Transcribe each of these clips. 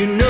you know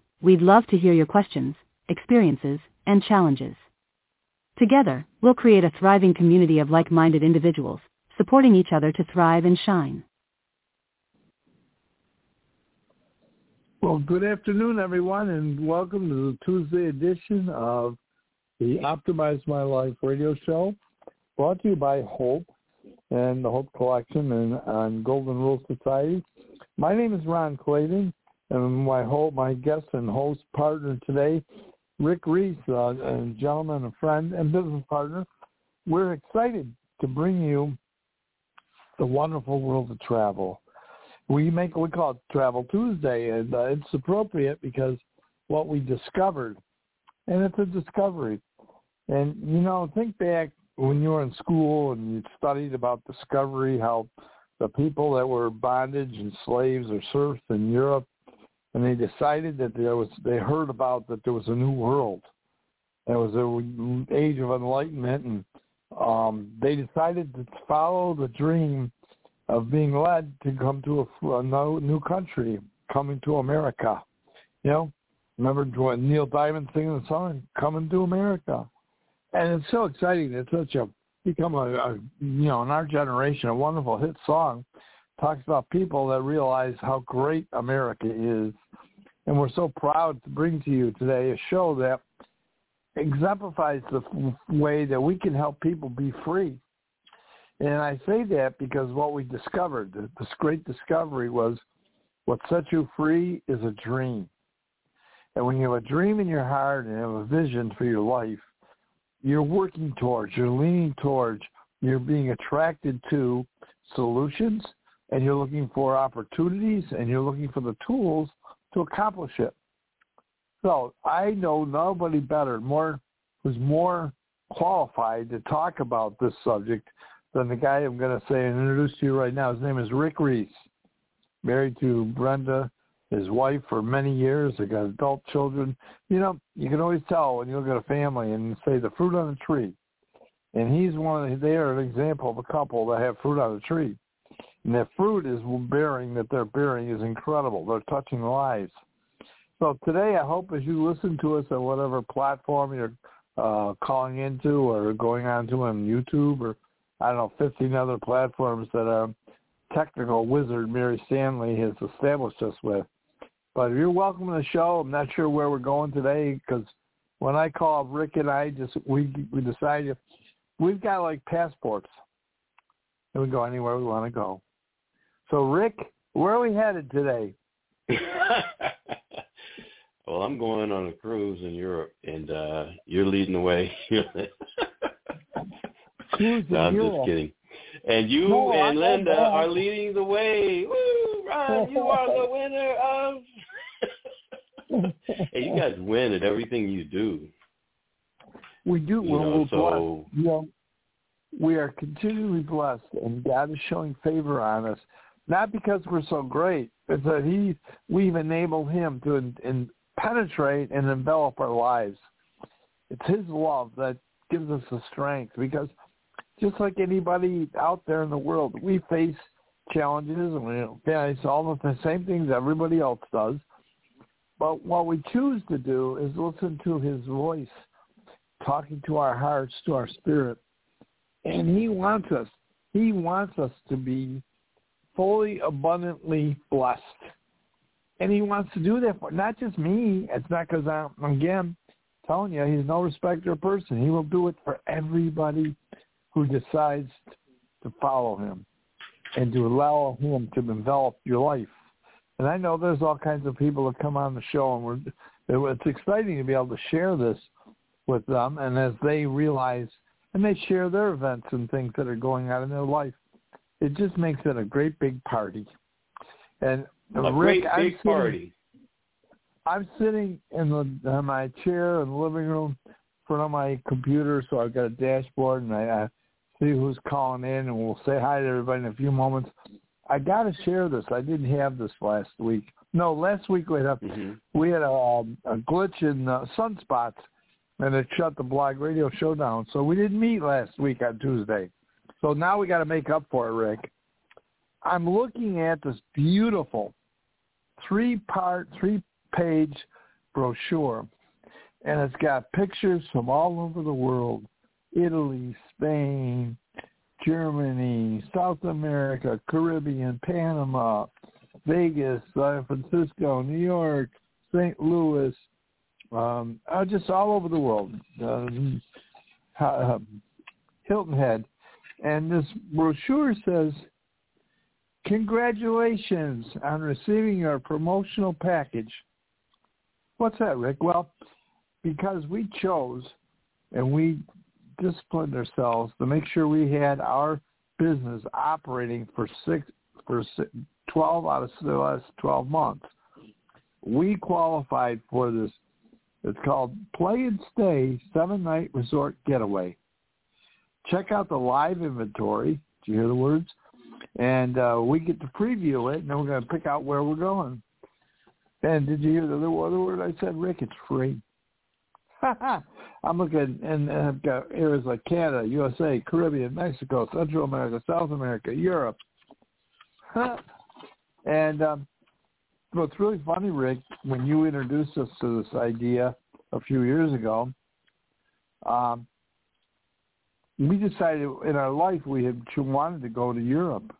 We'd love to hear your questions, experiences, and challenges. Together, we'll create a thriving community of like-minded individuals, supporting each other to thrive and shine. Well, good afternoon, everyone, and welcome to the Tuesday edition of the Optimize My Life radio show, brought to you by Hope and the Hope Collection and Golden Rule Society. My name is Ron Claydon, and my hope, my guest and host partner today, Rick Reese, uh, a gentleman, a friend, and business partner. We're excited to bring you the wonderful world of travel we make we call it Travel Tuesday, and uh, it's appropriate because what we discovered, and it's a discovery. And you know, think back when you were in school and you studied about discovery, how the people that were bondage and slaves or serfs in Europe, and they decided that there was they heard about that there was a new world. There was an age of enlightenment, and um, they decided to follow the dream of being led to come to a, a new country, coming to America. You know, remember Neil Diamond singing the song "Coming to America," and it's so exciting. It's such a become a, a you know in our generation a wonderful hit song. Talks about people that realize how great America is, and we're so proud to bring to you today a show that exemplifies the way that we can help people be free and I say that because what we discovered, this great discovery was what sets you free is a dream. And when you have a dream in your heart and have a vision for your life, you're working towards, you're leaning towards, you're being attracted to solutions and you're looking for opportunities and you're looking for the tools to accomplish it. So I know nobody better, more who's more qualified to talk about this subject than the guy I'm going to say and introduce to you right now. His name is Rick Reese, married to Brenda, his wife for many years. They got adult children. You know, you can always tell when you look at a family and say the fruit on the tree. And he's one of the, they are an example of a couple that have fruit on the tree. And that fruit is bearing that they're bearing is incredible. They're touching lives. So today, I hope as you listen to us on whatever platform you're uh, calling into or going onto on YouTube or I don't know, 15 other platforms that a technical wizard Mary Stanley has established us with. But if you're welcome to the show. I'm not sure where we're going today because when I call Rick and I just we we decided we've got like passports and we go anywhere we want to go. So Rick, where are we headed today? well, I'm going on a cruise in Europe, and uh you're leading the way. Cruise no, I'm Europe. just kidding. And you No, and I- Linda are leading the way. Woo, Ron, you are the winner of. hey, you guys win at everything you do. We do. You We're, know, we're so- blessed. You know, we are continually blessed, and God is showing favor on us. Not because we're so great, it's that He we've enabled Him to in, in penetrate and envelop our lives. It's His love that gives us the strength. Because just like anybody out there in the world, we face challenges and we face all the same things everybody else does. But what we choose to do is listen to His voice talking to our hearts, to our spirit. And he wants us, he wants us to be fully, abundantly blessed. and he wants to do that for not just me. It's not because I'm again telling you he's no respecter of person. He will do it for everybody who decides to follow him and to allow him to envelop your life. And I know there's all kinds of people that come on the show, and we're it's exciting to be able to share this with them. And as they realize, and they share their events and things that are going on in their life, it just makes it a great big party. And a Rick, great I'm big sitting- party. I'm sitting in the in my chair in the living room, in front of my computer, so I've got a dashboard, and I, I see who's calling in, and we'll say hi to everybody in a few moments. I got to share this. I didn't have this last week. No, last week we had a, hmm we had a, um, a glitch in uh, sunspots, and it shut the blog radio show down. So we didn't meet last week on Tuesday. So now we got to make up for it, Rick. I'm looking at this beautiful three-part, three-page brochure, and it's got pictures from all over the world: Italy, Spain, Germany, South America, Caribbean, Panama, Vegas, San Francisco, New York, St. Louis, um, uh, just all over the world. Um, uh, Hilton Head, and this brochure says, "Congratulations on receiving your promotional package." What's that, Rick? Well, because we chose and we disciplined ourselves to make sure we had our business operating for six for si- 12 out of the last 12 months. We qualified for this. It's called Play and Stay Seven Night Resort Getaway. Check out the live inventory. Do you hear the words? And uh, we get to preview it, and then we're going to pick out where we're going. And did you hear the other word I said, Rick? It's free. I'm looking, and I've got areas like Canada, USA, Caribbean, Mexico, Central America, South America, Europe. and um, what's really funny, Rick, when you introduced us to this idea a few years ago, um, we decided in our life we had wanted to go to Europe.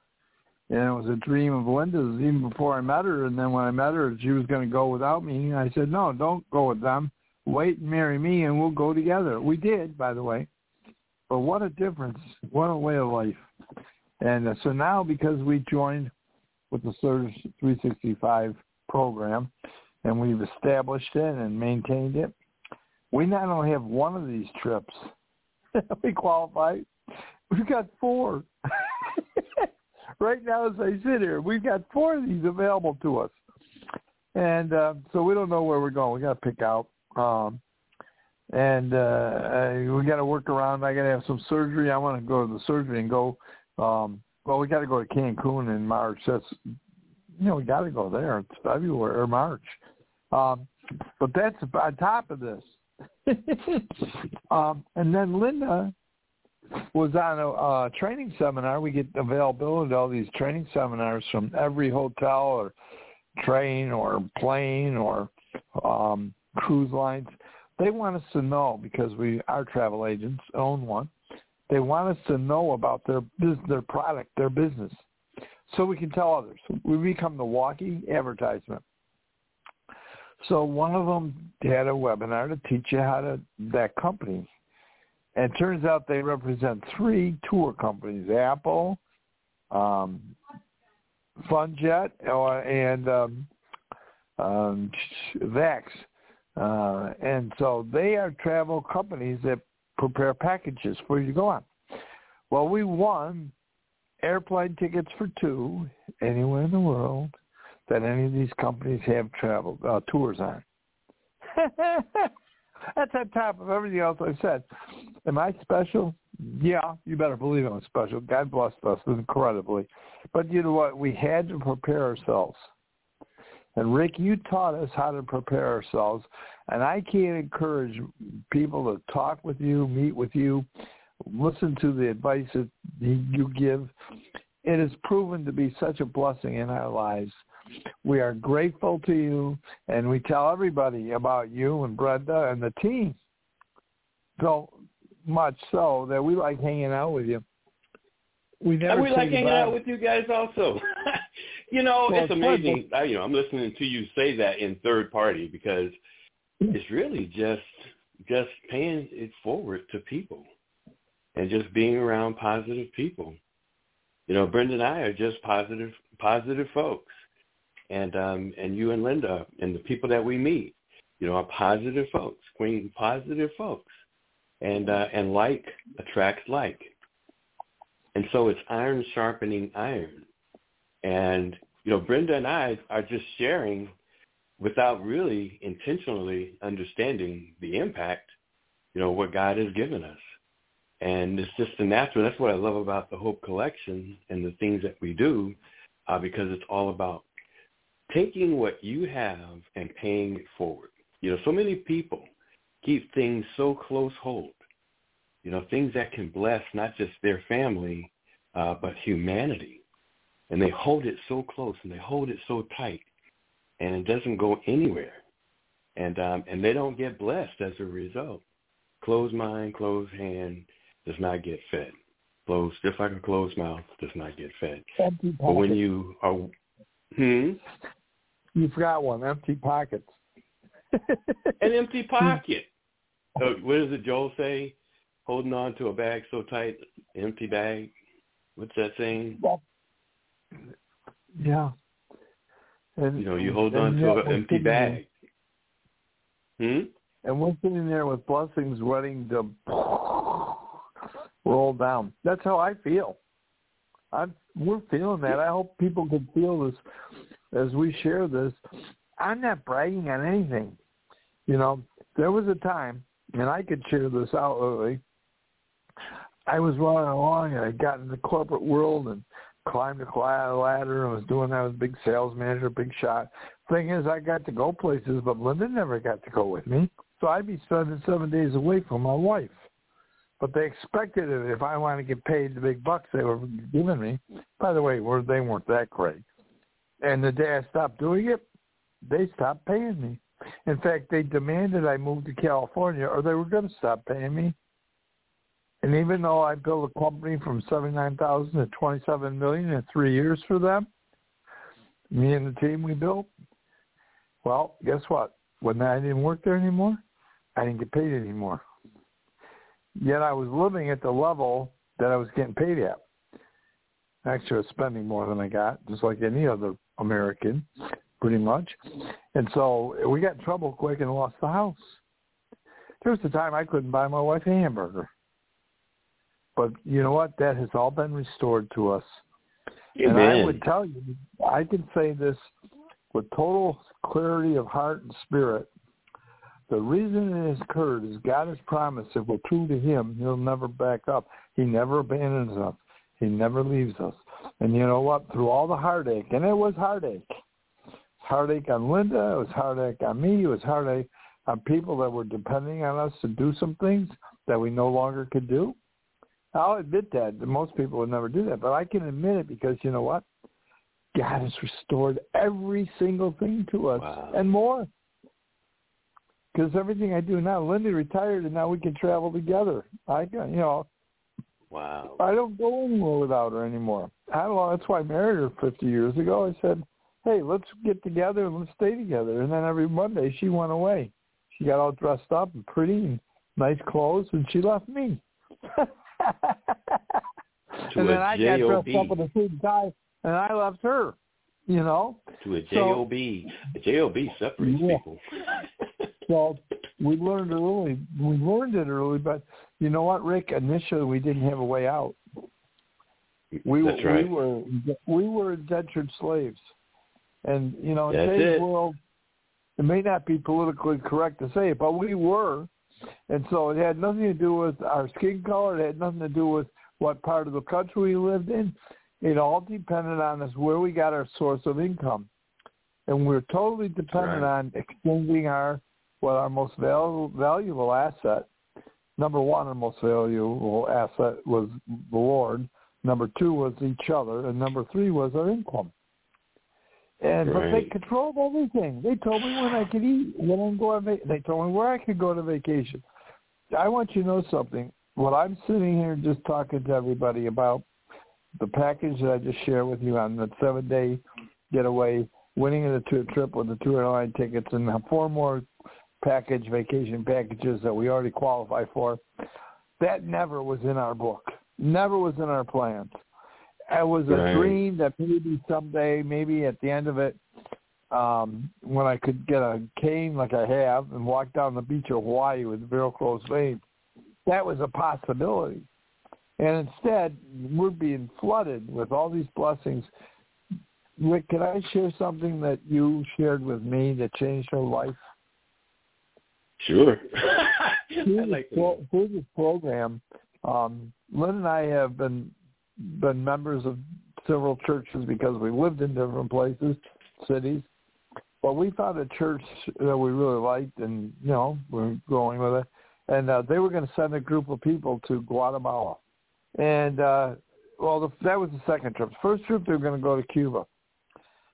And it was a dream of Linda's even before I met her. And then when I met her, she was going to go without me. And I said, no, don't go with them. Wait and marry me and we'll go together. We did, by the way. But what a difference. What a way of life. And uh, so now because we joined with the Surge 365 program and we've established it and maintained it, we not only have one of these trips, we qualify, we've got four. right now as I sit here, we've got four of these available to us. And uh, so we don't know where we're going. We got to pick out. Um, and uh, we got to work around. I got to have some surgery. I want to go to the surgery and go. Um, well, we got to go to Cancun in March. That's you know we got to go there. It's February or March. Um, but that's on top of this. um, and then Linda was on a uh, training seminar. We get availability to all these training seminars from every hotel or train or plane or um, cruise lines. They want us to know because we our travel agents own one. They want us to know about their their product, their business, so we can tell others. We become the walking advertisement. So one of them had a webinar to teach you how to that company. And turns out they represent three tour companies: Apple, um, FunJet, and um, um, Vax. Uh, and so they are travel companies that prepare packages for you to go on. Well, we won airplane tickets for two anywhere in the world that any of these companies have travel uh, tours on. That's on top of everything else I said. Am I special? Yeah, you better believe I'm special. God blessed us incredibly. But you know what? We had to prepare ourselves. And Rick, you taught us how to prepare ourselves. And I can't encourage people to talk with you, meet with you, listen to the advice that you give. It has proven to be such a blessing in our lives. We are grateful to you, and we tell everybody about you and Brenda and the team. So much so that we like hanging out with you. We never And we like hanging goodbye. out with you guys also. You know, Well, it's it's amazing. I, you know, I'm listening to you say that in third party because it's really just just paying it forward to people and just being around positive people. You know, Brenda and I are just positive positive folks. And um and you and Linda and the people that we meet, you know, are positive folks, queen positive folks. And uh and like attracts like. And so it's iron sharpening iron. And you know, Brenda and I are just sharing without really intentionally understanding the impact, you know, what God has given us. And it's just a natural. That's what I love about the Hope Collection and the things that we do, uh, because it's all about taking what you have and paying it forward. You know, so many people keep things so close hold. You know, things that can bless not just their family, uh, but humanity. And they hold it so close and they hold it so tight and it doesn't go anywhere. And um, and they don't get blessed as a result. Closed mind, closed hand does not get fed. Closed, just like a closed mouth, does not get fed. But when you are, hmm, You forgot one, empty pockets. an empty pocket. Uh, what does it Joel say? Holding on to a bag so tight, empty bag. What's that saying? yeah. And, You know, you hold on to an empty bag. Hmm. And we're sitting there with blessings ready to roll down. That's how I feel. I'm we're feeling that. I hope people can feel this as we share this. I'm not bragging on anything. You know, there was a time, and I could share this out outwardly. I was running along, and I got in the corporate world and climbed a ladder and was doing that. Was a big sales manager, big shot. Thing is, I got to go places, but Linda never got to go with me. So I'd be spending seven days away from my wife. But they expected it if I wanted to get paid the big bucks they were giving me. By the way, they weren't that great. And the day I stopped doing it, they stopped paying me. In fact, they demanded I move to California or they were going to stop paying me. And even though I built a company from 79,000 to 27 million in three years for them, me and the team we built, well, guess what? When I didn't work there anymore, I didn't get paid anymore. Yet I was living at the level that I was getting paid at. Actually, I was spending more than I got, just like any other American, pretty much. And so we got in trouble quick and lost the house. There was a time I couldn't buy my wife a hamburger. But you know what? That has all been restored to us. And I would tell you, I can say this with total clarity of heart and spirit. The reason it has occurred is God has promised if we're true to Him, He'll never back up. He never abandons us. He never leaves us. And you know what? Through all the heartache, and it was heartache. Heartache on Linda. It was heartache on me. It was heartache on people that were depending on us to do some things that we no longer could do. I'll admit that. Most people would never do that, but I can admit it because you know what? God has restored every single thing to us Wow. and more. Because everything I do now, Linda retired, and now we can travel together. I can, you know, Wow. I don't go anywhere without her anymore. I don't know. That's why I married her 50 years ago. I said, "Hey, let's get together and let's stay together." And then every Monday she went away. She got all dressed up and pretty and nice clothes, and she left me. and then I got dressed up in a suit and tie, and I left her. You know, To a So- job. A job separates Yeah. people. so we learned early. We learned it early, but you know what, Rick? Initially, we didn't have a way out. We That's were right. we were we were indentured slaves, and you know in That's today's it. world, it may not be politically correct to say it, but we were, and so it had nothing to do with our skin color. It had nothing to do with what part of the country we lived in. It all depended on us where we got our source of income, and we're totally dependent Right. on extending our what our most valuable valuable asset. Number one, our most valuable asset was the Lord. Number two was each other, and number three was our income. And but they Right. controlled everything. They told me when I could eat, when I go on. Va- they told me where I could go to vacation. I want you to know something. What I'm sitting here just talking to everybody about the package that I just shared with you on the seven day getaway, winning the tour trip with the two airline tickets, and four more package vacation packages that we already qualify for. That never was in our book. Never was in our plans. It was a Right. dream that maybe someday, maybe at the end of it, um, when I could get a cane like I have and walk down the beach of Hawaii with real close veins, that was a possibility. And instead, we're being flooded with all these blessings. Rick, can I share something that you shared with me that changed your life? Sure. through, like this, pro- through this program, um, Lynn and I have been been members of several churches because we lived in different places, cities. But we found a church that we really liked, and you know we're going with it. And uh, they were going to send a group of people to Guatemala, and uh, well, the, that was the second trip. First trip they were going to go to Cuba,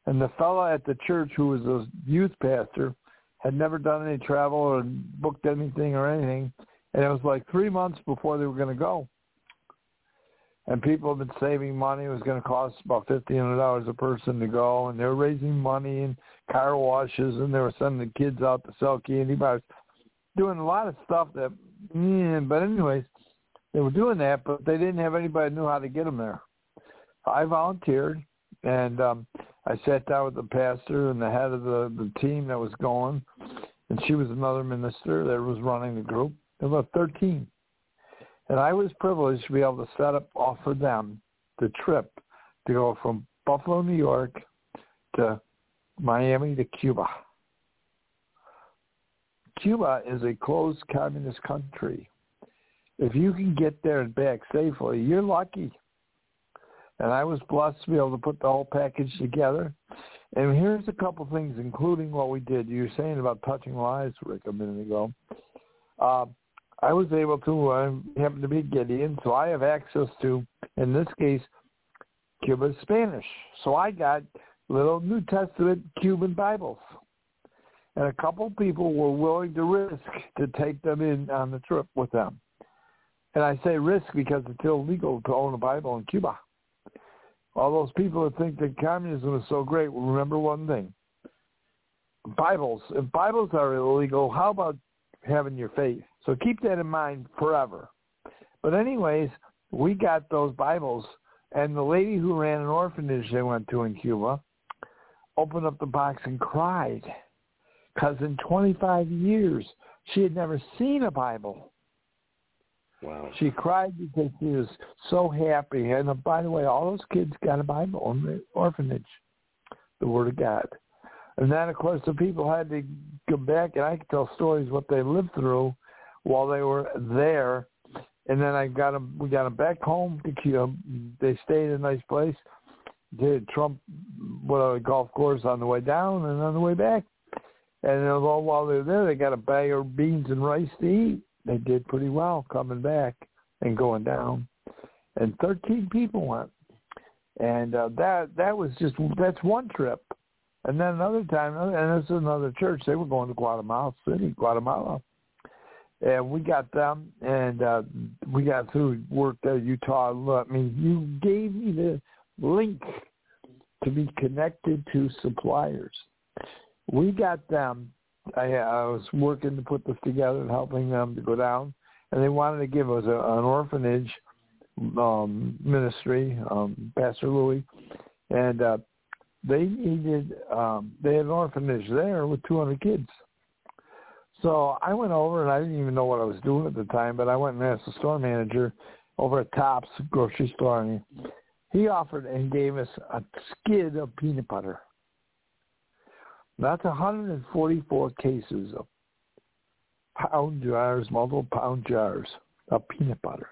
and the fellow at the church who was a youth pastor had never done any travel or booked anything or anything, and it was like three months before they were going to go. And people have been saving money. It was going to cost about fifteen hundred dollars a person to go, and they were raising money and car washes, and they were sending the kids out to sell candy bars, doing a lot of stuff that. Mm, but anyways, they were doing that, but they didn't have anybody who knew how to get them there. I volunteered, and um, I sat down with the pastor and the head of the, the team that was going, and she was another minister that was running the group. There were about 13. And I was privileged to be able to set up, offer them the trip to go from Buffalo, New York to Miami to Cuba. Cuba is a closed communist country. If you can get there and back safely, you're lucky and I was blessed to be able to put the whole package together. And here's a couple things, including what we did. You were saying about touching lives, Rick, a minute ago. Uh, I was able to, I happen to be Gideon, so I have access to, in this case, Cuban Spanish. So I got little New Testament Cuban Bibles. And a couple people were willing to risk to take them in on the trip with them. And I say risk because it's illegal to own a Bible in Cuba all those people that think that communism is so great, will remember one thing. Bibles, if Bibles are illegal, how about having your faith? So keep that in mind forever. But anyways, we got those Bibles, and the lady who ran an orphanage they went to in Cuba opened up the box and cried because in 25 years she had never seen a Bible. Wow. She cried because she was so happy. And uh, by the way, all those kids got a Bible in the orphanage, the Word of God. And then, of course, the people had to come back, and I could tell stories what they lived through while they were there. And then I got them. We got them back home. To Cuba. They stayed in a nice place. Did Trump what a golf course on the way down and on the way back. And then while they were there, they got a bag of beans and rice to eat they did pretty well coming back and going down. And 13 people went. And uh, that that was just that's one trip. And then another time, and this is another church. They were going to Guatemala City, Guatemala, and we got them, and uh, we got through work there. Utah let me. You gave me the link to be connected to suppliers. We got them I, I was working to put this together and helping them to go down, and they wanted to give us a, an orphanage um, ministry, um, Pastor Louis, and uh, they needed um, they had an orphanage there with 200 kids. So I went over and I didn't even know what I was doing at the time, but I went and asked the store manager over at Tops grocery store, and he, he offered and gave us a skid of peanut butter. That's 144 cases of pound jars, multiple pound jars of peanut butter.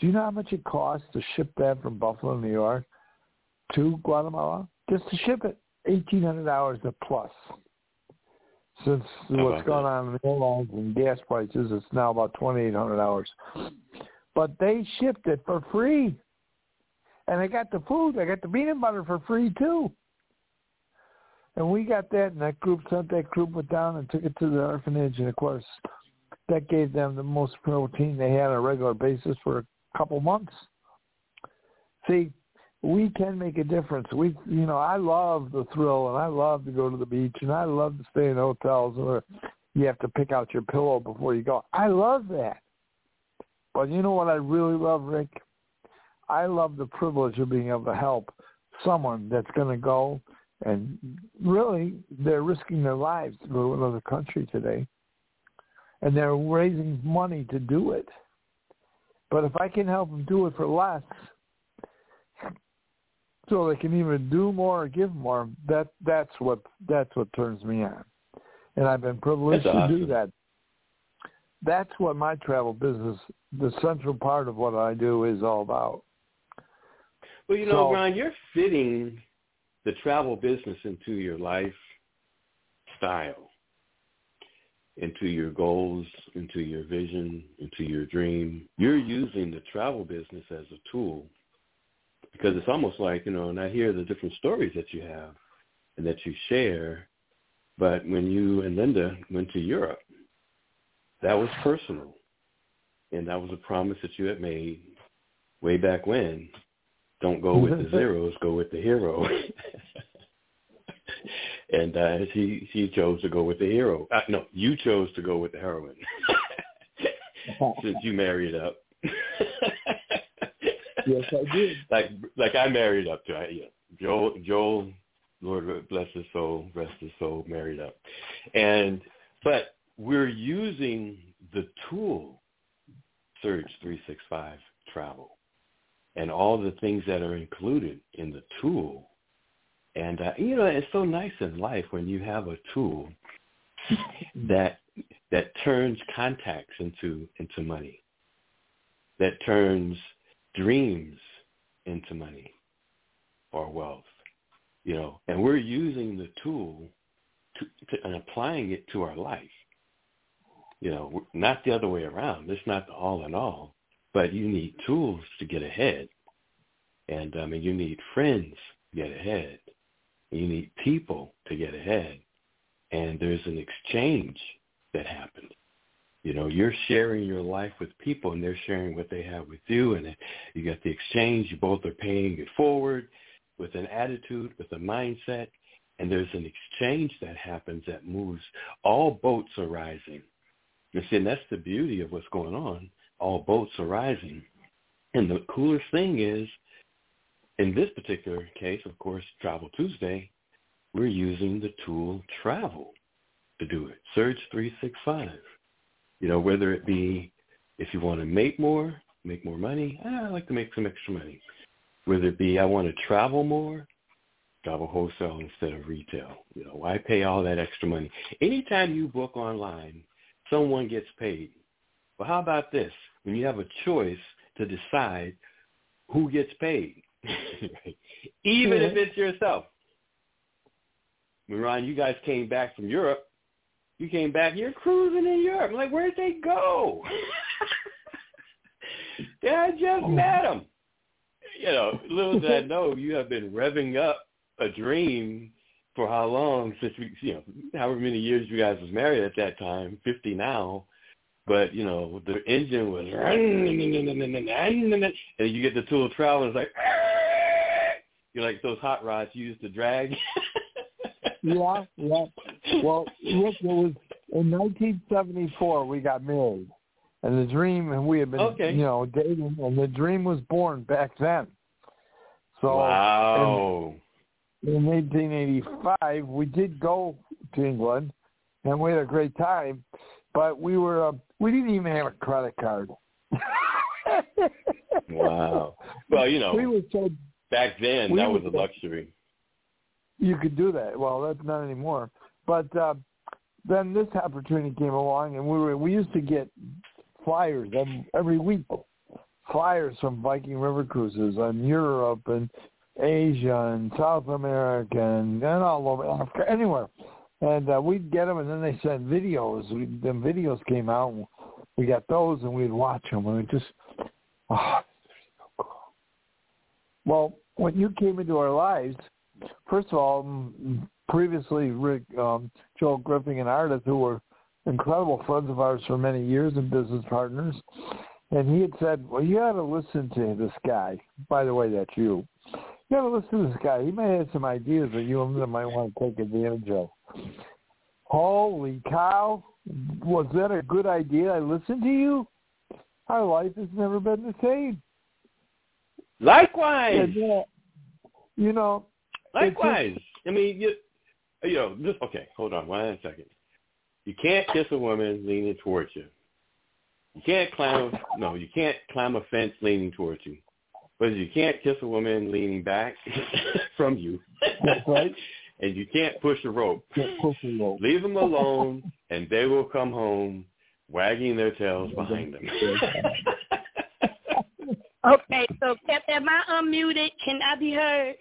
Do you know how much it costs to ship that from Buffalo, New York to Guatemala? Just to ship it, $1,800 a plus. Since what's going on in the airlines and gas prices, it's now about $2,800. But they shipped it for free. And I got the food. I got the peanut butter for free, too. And we got that, and that group sent that group down and took it to the orphanage, and of course, that gave them the most protein they had on a regular basis for a couple months. See, we can make a difference. We, you know, I love the thrill, and I love to go to the beach, and I love to stay in hotels where you have to pick out your pillow before you go. I love that. But you know what I really love, Rick? I love the privilege of being able to help someone that's going to go and really they're risking their lives to go to another country today and they're raising money to do it. But if I can help them do it for less, so they can even do more or give more, that that's what that's what turns me on. And I've been privileged That's to awesome. do that. That's what my travel business, the central part of what I do, is all about. Well, you know, So- Ron, you're fitting the travel business into your life style, into your goals, into your vision, into your dream. You're using the travel business as a tool because it's almost like, you know, and I hear the different stories that you have and that you share, but when you and Linda went to Europe, that was personal. And that was a promise that you had made way back when don't go with the zeros, go with the hero. and uh, she she chose to go with the hero. Uh, no, you chose to go with the heroine since you married up. Yes, I did. Like like I married up to yeah. Joel Joel, Lord bless his soul, rest his soul, married up, and but we're using the tool Surge three six five travel and all the things that are included in the tool. And uh, you know, it's so nice in life when you have a tool that that turns contacts into into money, that turns dreams into money or wealth. You know, and we're using the tool to, to, and applying it to our life. You know, not the other way around. It's not the all in all but you need tools to get ahead. And I mean, you need friends to get ahead. You need people to get ahead. And there's an exchange that happens. You know, you're sharing your life with people and they're sharing what they have with you and you got the exchange. You both are paying it forward with an attitude, with a mindset. And there's an exchange that happens that moves. All boats are rising. You see, and that's the beauty of what's going on all boats are rising. And the coolest thing is, in this particular case, of course, Travel Tuesday, we're using the tool travel to do it. Surge 365. You know, whether it be if you want to make more, make more money, ah, I like to make some extra money. Whether it be I want to travel more, travel wholesale instead of retail. You know, why pay all that extra money? Anytime you book online, someone gets paid. Well, how about this? When you have a choice to decide who gets paid, even if it's yourself. When Ron, you guys came back from Europe, you came back, you're cruising in Europe. I'm like, where'd they go? yeah, I just oh. met them. You know, little did I know you have been revving up a dream for how long since we, you know, however many years you guys was married at that time, 50 now. But, you know, the engine was, and you get the tool and it's like, you're like those hot rods you used to drag. Yeah, yeah. Well, look, it was in 1974 we got married, and the dream, and we had been, Okay. you know, dating, and the dream was born back then. So wow. in 1885, we did go to England, and we had a great time, but we were, uh, we didn't even have a credit card. Wow. Well, you know, we were so back then we that was a luxury. you could do that. Well, that's not anymore. But uh, then this opportunity came along, and we were we used to get flyers every, every week, flyers from Viking River cruises on Europe and Asia and South America and, and all over Africa, anywhere. And uh, we'd get them, and then they sent videos. We, them videos came out, and we got those, and we'd watch them, and we just, oh, so cool. Well, when you came into our lives, first of all, mm, previously Rick, um, Joel Griffin and Ardith, who were incredible friends of ours for many years and business partners, and he had said, "Well, you ought to listen to this guy." By the way, that's you. You gotta listen to this guy. He may have some ideas that you and might want to take advantage of. Holy cow! Was that a good idea? I listened to you. Our life has never been the same. Likewise. And, uh, you know, just- Likewise. I mean, you, you know, just okay. Hold on one second. You can't kiss a woman leaning towards you. You can't climb. No, you can't climb a fence leaning towards you. But you can't kiss a woman leaning back from you. That's right. and you can't push a rope. Can't push a rope. Leave them alone, and they will come home wagging their tails behind them. Okay, so Pep, am I unmuted? Can I be heard?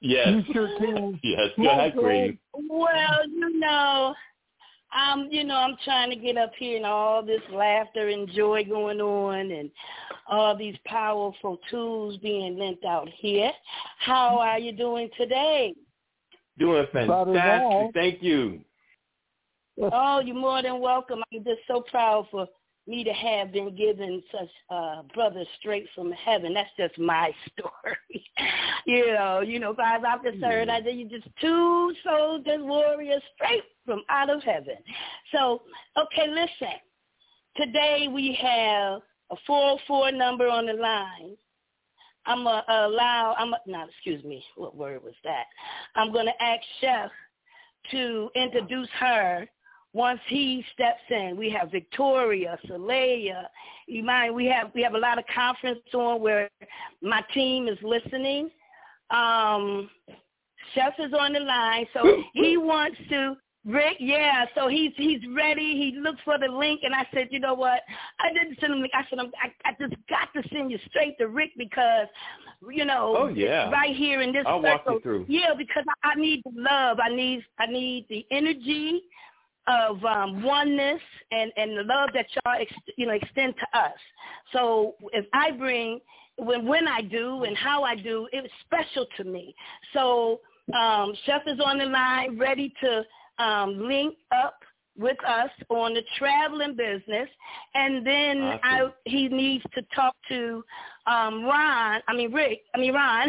yes. You sure can. Yes. Go ahead, Green. Well, you know, um, you know, I'm trying to get up here and all this laughter and joy going on and all these powerful tools being lent out here. How are you doing today? Doing Not at fantastic. all. Thank you. Oh, you're more than welcome. I'm just so proud for me to have been given such uh brothers straight from heaven. That's just my story. you know, you know, as I've just heard, I you just two soldiers, warriors straight from out of heaven. So, okay, listen. Today we have a 404 number on the line. I'm to allow, I'm a, not, excuse me, what word was that? I'm to ask Chef to introduce her once he steps in. We have Victoria, Saleya, Iman. We have we have a lot of conference on where my team is listening. Um, Chef is on the line, so he wants to. Rick, yeah, so he's he's ready. He looked for the link, and I said, you know what? I didn't send him. the. I said, I'm, I, I just got to send you straight to Rick because, you know, Oh, yeah. right here in this I'll walk you circle- through. Yeah, because I, I need the love. I need I need the energy of um, oneness and and the love that y'all ex, you know extend to us. So if I bring when when I do and how I do, it was special to me. So um, Chef is on the line, ready to um, link up with us on the traveling business, and then I he needs to talk to um, Ron. I mean Rick. I mean Ron,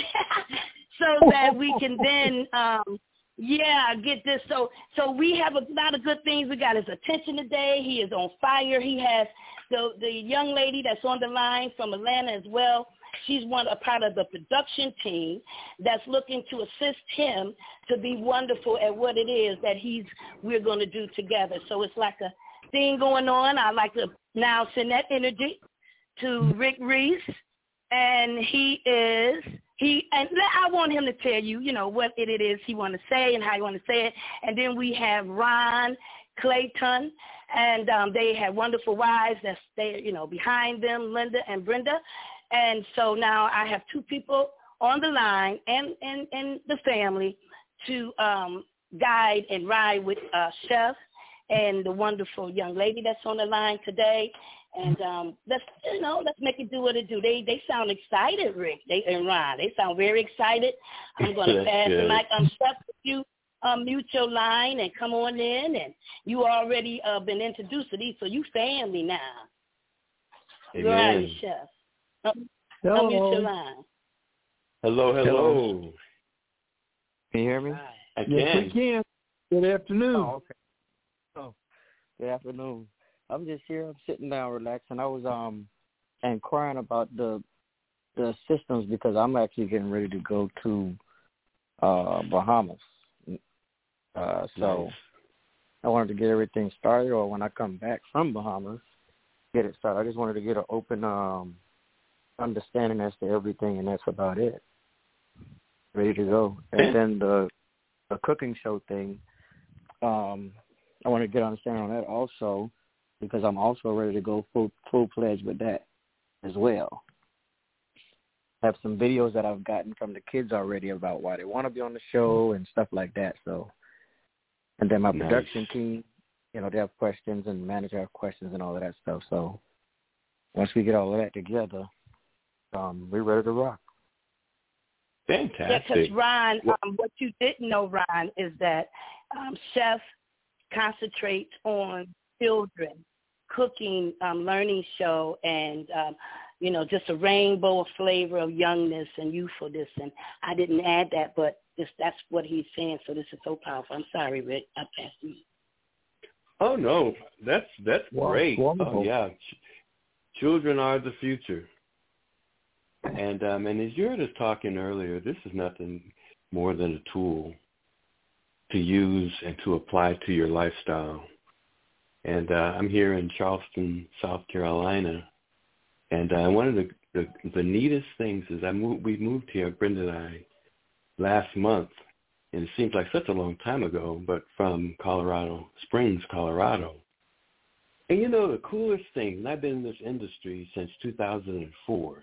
so that we can then. Um, yeah, get this. So so we have a lot of good things. We got his attention today. He is on fire. He has the the young lady that's on the line from Atlanta as well. She's one a part of the production team that's looking to assist him to be wonderful at what it is that he's we're going to do together. So it's like a thing going on. I'd like to now send that energy to Rick Reese, and he is he and I want him to tell you, you know, what it is he want to say and how he want to say it. And then we have Ron Claydon, and um, they have wonderful wives that's they, you know, behind them, Linda and Brenda. And so now I have two people on the line and and and the family to um, guide and ride with uh, Chef and the wonderful young lady that's on the line today. And um, let's you know, let's make it do what it do. They they sound excited, Rick. They and Ron. They sound very excited. I'm going to That's pass the mic. I'm Chef. If you um, mute your line and come on in, and you already uh, been introduced to these, so you family now. Ahead, Chef. Um, unmute your Hello. line. Hello, hello. Can you hear me? I Yes, we can. can. Good afternoon. Oh, okay. Oh, good afternoon. I'm just here. I'm sitting down, relaxing. I was um inquiring about the the systems because I'm actually getting ready to go to uh Bahamas. Uh, so Nice. I wanted to get everything started, or when I come back from Bahamas, get it started. I just wanted to get an open um understanding as to everything, and that's about it. Ready to go, and then the the cooking show thing. Um, I want to get understanding on that also because I'm also ready to go full full pledged with that as well. I have some videos that I've gotten from the kids already about why they want to be on the show and stuff like that. So, and then my Nice. production team, you know, they have questions and manager have questions and all of that stuff. So, once we get all of that together, um, we're ready to rock. Yeah, because Fantastic. Ron, um, what you didn't know, Ron, is that um, Chef concentrates on children cooking um, learning show and um, you know, just a rainbow of flavor of youngness and youthfulness. And I didn't add that, but this, that's what he's saying. So this is so powerful. I'm sorry, Rick. I passed you. Oh no, that's that's Wow, great. wonderful. Oh yeah, Ch- children are the future. And um, and as you heard us talking earlier, this is nothing more than a tool to use and to apply to your lifestyle. And uh, I'm here in Charleston, South Carolina, and uh, one of the, the the neatest things is I moved. We moved here, Brenda and I, last month, and it seems like such a long time ago, but from Colorado Springs, Colorado. And you know the coolest thing, and I've been in this industry since 2004,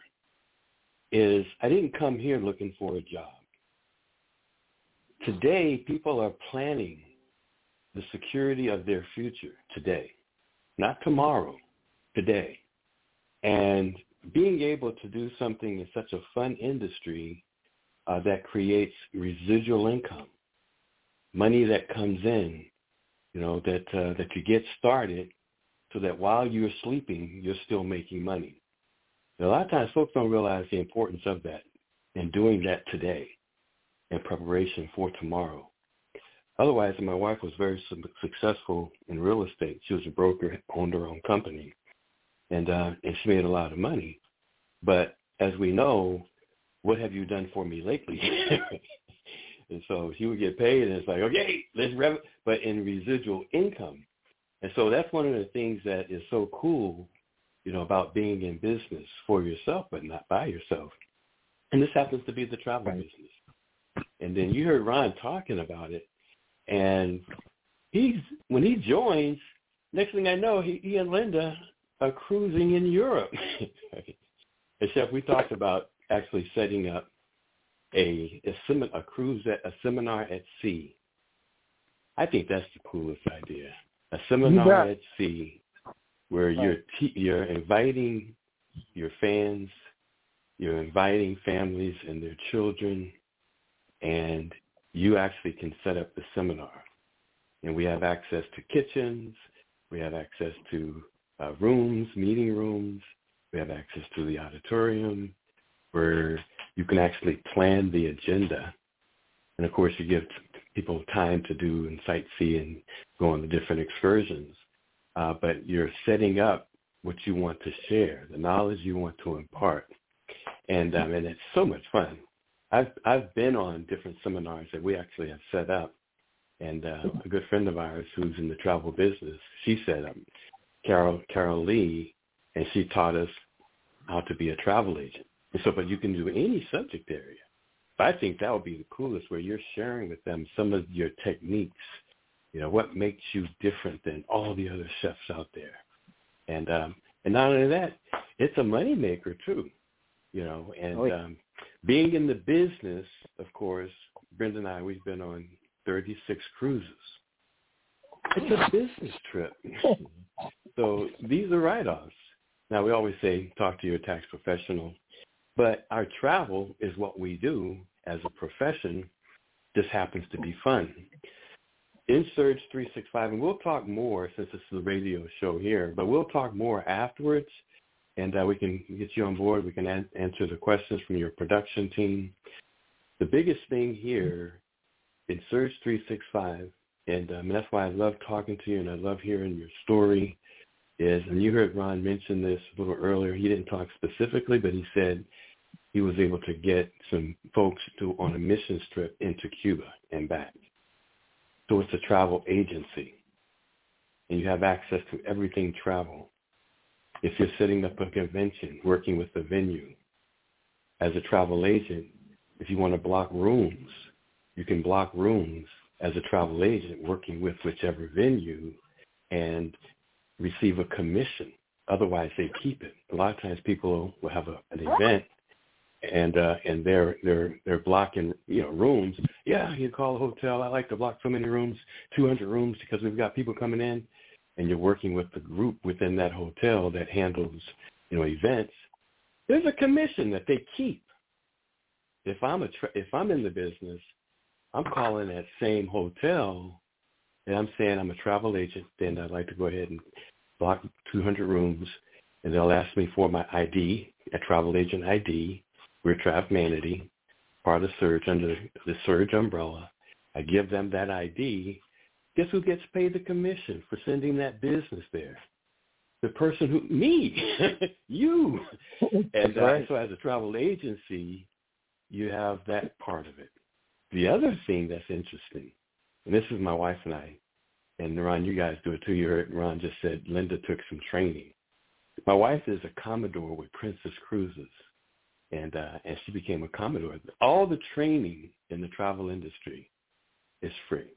is I didn't come here looking for a job. Today, people are planning the security of their future today, not tomorrow, today. And being able to do something in such a fun industry uh, that creates residual income, money that comes in, you know, that uh, that you get started, so that while you're sleeping, you're still making money. A lot of times, folks don't realize the importance of that and doing that today in preparation for tomorrow. Otherwise, my wife was very successful in real estate. She was a broker, owned her own company, and uh, and she made a lot of money. But as we know, what have you done for me lately? and so she would get paid, and it's like, okay, let's rev. But in residual income, and so that's one of the things that is so cool, you know, about being in business for yourself, but not by yourself. And this happens to be the travel Right. business. And then you heard Ron talking about it, and he's when he joins, next thing I know, he, he and Linda are cruising in Europe. Except we talked about actually setting up a a, sem- a cruise at a seminar at sea. I think that's the coolest idea. A seminar at sea where you're te- you're inviting your fans, you're inviting families and their children, and you actually can set up the seminar. And we have access to kitchens, we have access to uh, rooms, meeting rooms, we have access to the auditorium where you can actually plan the agenda. And of course, you give people time to do and sightsee and go on the different excursions. Uh, but you're setting up what you want to share, the knowledge you want to impart. And, um, and it's so much fun. I've, I've been on different seminars that we actually have set up. And uh, a good friend of ours who's in the travel business, she set up Carol, Carol Lee, and she taught us how to be a travel agent. And so, but you can do any subject area. But I think that would be the coolest where you're sharing with them some of your techniques, you know, what makes you different than all the other chefs out there. And um and not only that, it's a moneymaker too. You know, and Oh, yeah. um being in the business, of course, Brenda and I we've been on thirty six cruises. It's a business trip. so these are write offs. Now we always say talk to your tax professional. But our travel is what we do as a profession. Just happens to be fun. In Surge 365, and we'll talk more since this is a radio show here, but we'll talk more afterwards, and uh, we can get you on board. We can an- answer the questions from your production team. The biggest thing here in Surge 365, and um, that's why I love talking to you and I love hearing your story, is, and you heard Ron mention this a little earlier, he didn't talk specifically, but he said he was able to get some folks to on a mission trip into Cuba and back. So it's a travel agency, and you have access to everything travel. If you're setting up a convention, working with the venue, as a travel agent, if you want to block rooms, you can block rooms as a travel agent working with whichever venue and receive a commission. Otherwise, they keep it. A lot of times, people will have a, an event, and uh, and they're they're they're blocking you know rooms. Yeah, you call a hotel. I like to block so many rooms, 200 rooms, because we've got people coming in, and you're working with the group within that hotel that handles you know events. There's a commission that they keep. If I'm a tra- if I'm in the business, I'm calling that same hotel, and I'm saying I'm a travel agent. Then I'd like to go ahead and block 200 rooms and they'll ask me for my ID, a travel agent ID. We're Travmanity, part of Surge under the Surge umbrella. I give them that ID. Guess who gets paid the commission for sending that business there? The person who, me, you. And uh, Right. so as a travel agency, you have that part of it. The other thing that's interesting, and this is my wife and I, and Ron, you guys do it too. You heard Ron just said Linda took some training. My wife is a Commodore with Princess Cruises, and uh, and she became a Commodore. All the training in the travel industry is free.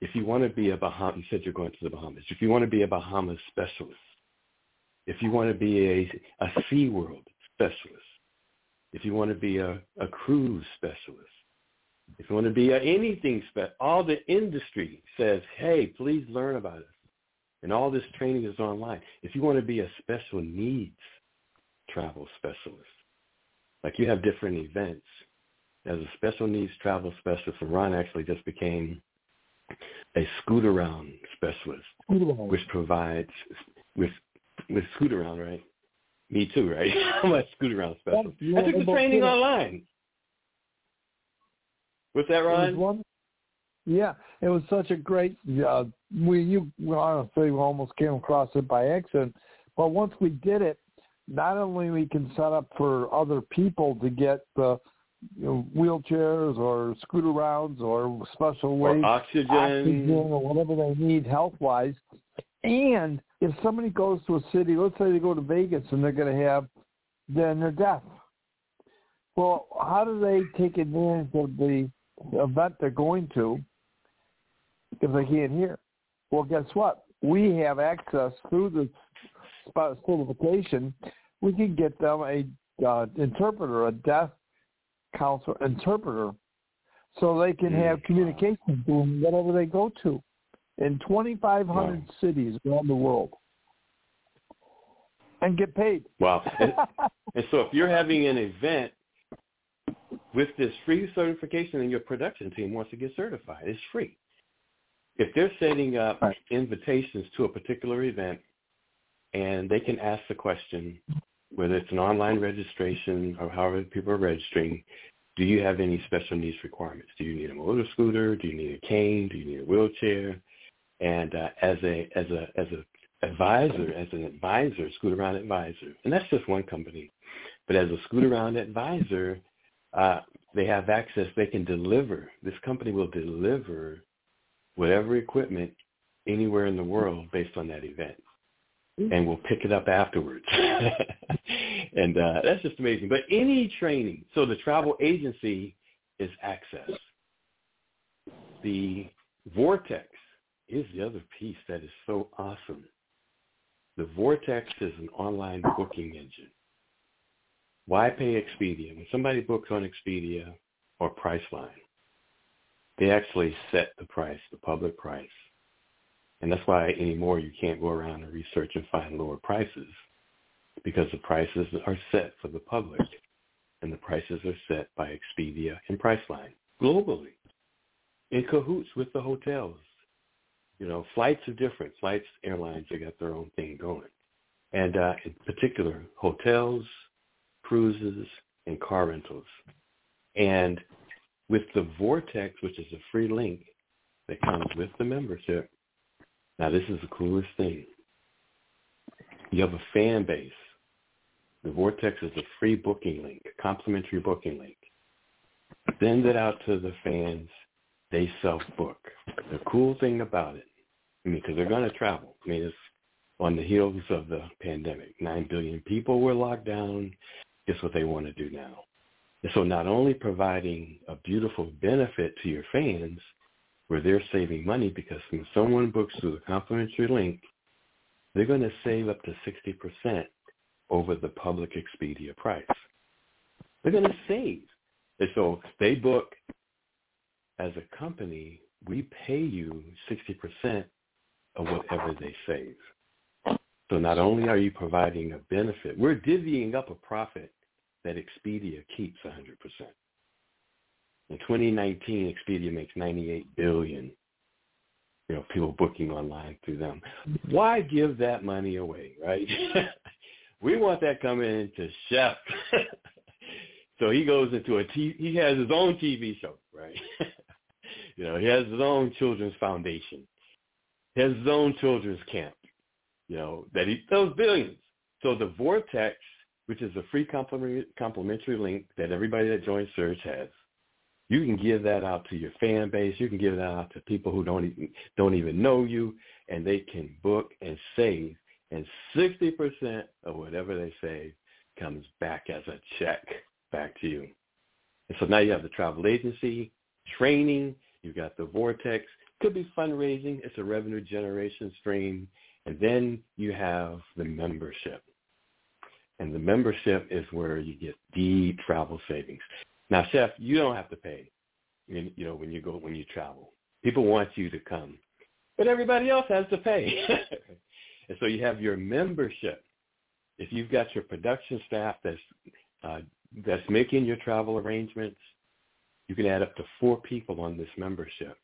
If you want to be a Bahamas, you said you're going to the Bahamas. If you want to be a Bahamas specialist, if you want to be a a SeaWorld specialist, if you want to be a, a cruise specialist, if you want to be a anything spe- all the industry says, hey, please learn about us. And all this training is online. If you want to be a special needs travel specialist, like you have different events, as a special needs travel specialist, and Ron actually just became a Scootaround specialist, which provides with with Scootaround, right? Me too, right? I'm a Scootaround specialist. Yeah, I took the training online. What's that, was Ron? yeah, it was such a great. Uh, we you well, I don't say we almost came across it by accident, but once we did it, not only we can set up for other people to get the you know, wheelchairs or scooter rounds or special ways oxygen. oxygen or whatever they need health wise. And if somebody goes to a city, let's say they go to Vegas and they're going to have, then they're deaf. Well, how do they take advantage of the event they're going to if they can't hear? Well, guess what? We have access through the spot certification. We can get them a uh, interpreter, a deaf counselor interpreter, so they can have communication doing whatever they go to in 2,500 Wow. cities around the world and get paid. Wow. And, and so if you're having an event with this free certification and your production team wants to get certified, it's free. If they're setting up Right. invitations to a particular event and they can ask the question, whether it's an online registration or however people are registering, do you have any special needs requirements? Do you need a motor scooter? Do you need a cane? Do you need a wheelchair? And uh, as a as a as a advisor, as an advisor, Scootaround advisor, and that's just one company. But as a Scootaround advisor, uh, they have access. They can deliver. This company will deliver whatever equipment anywhere in the world based on that event, and we'll pick it up afterwards. and uh, that's just amazing. But any training, so the travel agency is access. The Vortex is the other piece that is so awesome. The Vortex is an online booking engine. Why pay Expedia? When somebody books on Expedia or Priceline, they actually set the price, the public price. And that's why anymore you can't go around and research and find lower prices because the prices are set for the public and the prices are set by Expedia and Priceline globally in cahoots with the hotels. You know, flights are different. Flights, airlines, they got their own thing going. And uh, in particular, hotels, cruises, and car rentals. And with the Vortex, which is a free link that comes with the membership, now this is the coolest thing. You have a fan base. The Vortex is a free booking link, a complimentary booking link. Send it out to the fans. They self-book. The cool thing about it, I mean, because they're going to travel. I mean, it's on the heels of the pandemic. Nine billion people were locked down. Guess what they want to do now? And so not only providing a beautiful benefit to your fans, where they're saving money because when someone books through the complimentary link, they're going to save up to 60% over the public Expedia price. They're going to save. And so they book as a company, we pay you 60% of whatever they save. So not only are you providing a benefit, we're divvying up a profit that Expedia keeps 100%. In 2019, Expedia makes 98 billion. You know, people booking online through them. Why give that money away, right? We want that coming into chef. so he goes into a t- he has his own TV show, right? you know, he has his own children's foundation. He has his own children's camp. You know, that he those billions. So the Vortex, which is a free complimentary, complimentary link that everybody that joins Surge has, you can give that out to your fan base. You can give that out to people who don't even don't even know you, and they can book and save. And sixty percent of whatever they save comes back as a check back to you. And so now you have the travel agency, training. You've got the vortex. Could be fundraising. It's a revenue generation stream. And then you have the membership. And the membership is where you get deep travel savings. Now, chef, you don't have to pay. You know, when you go when you travel, people want you to come, but everybody else has to pay. and so you have your membership. If you've got your production staff that's uh, that's making your travel arrangements, you can add up to four people on this membership,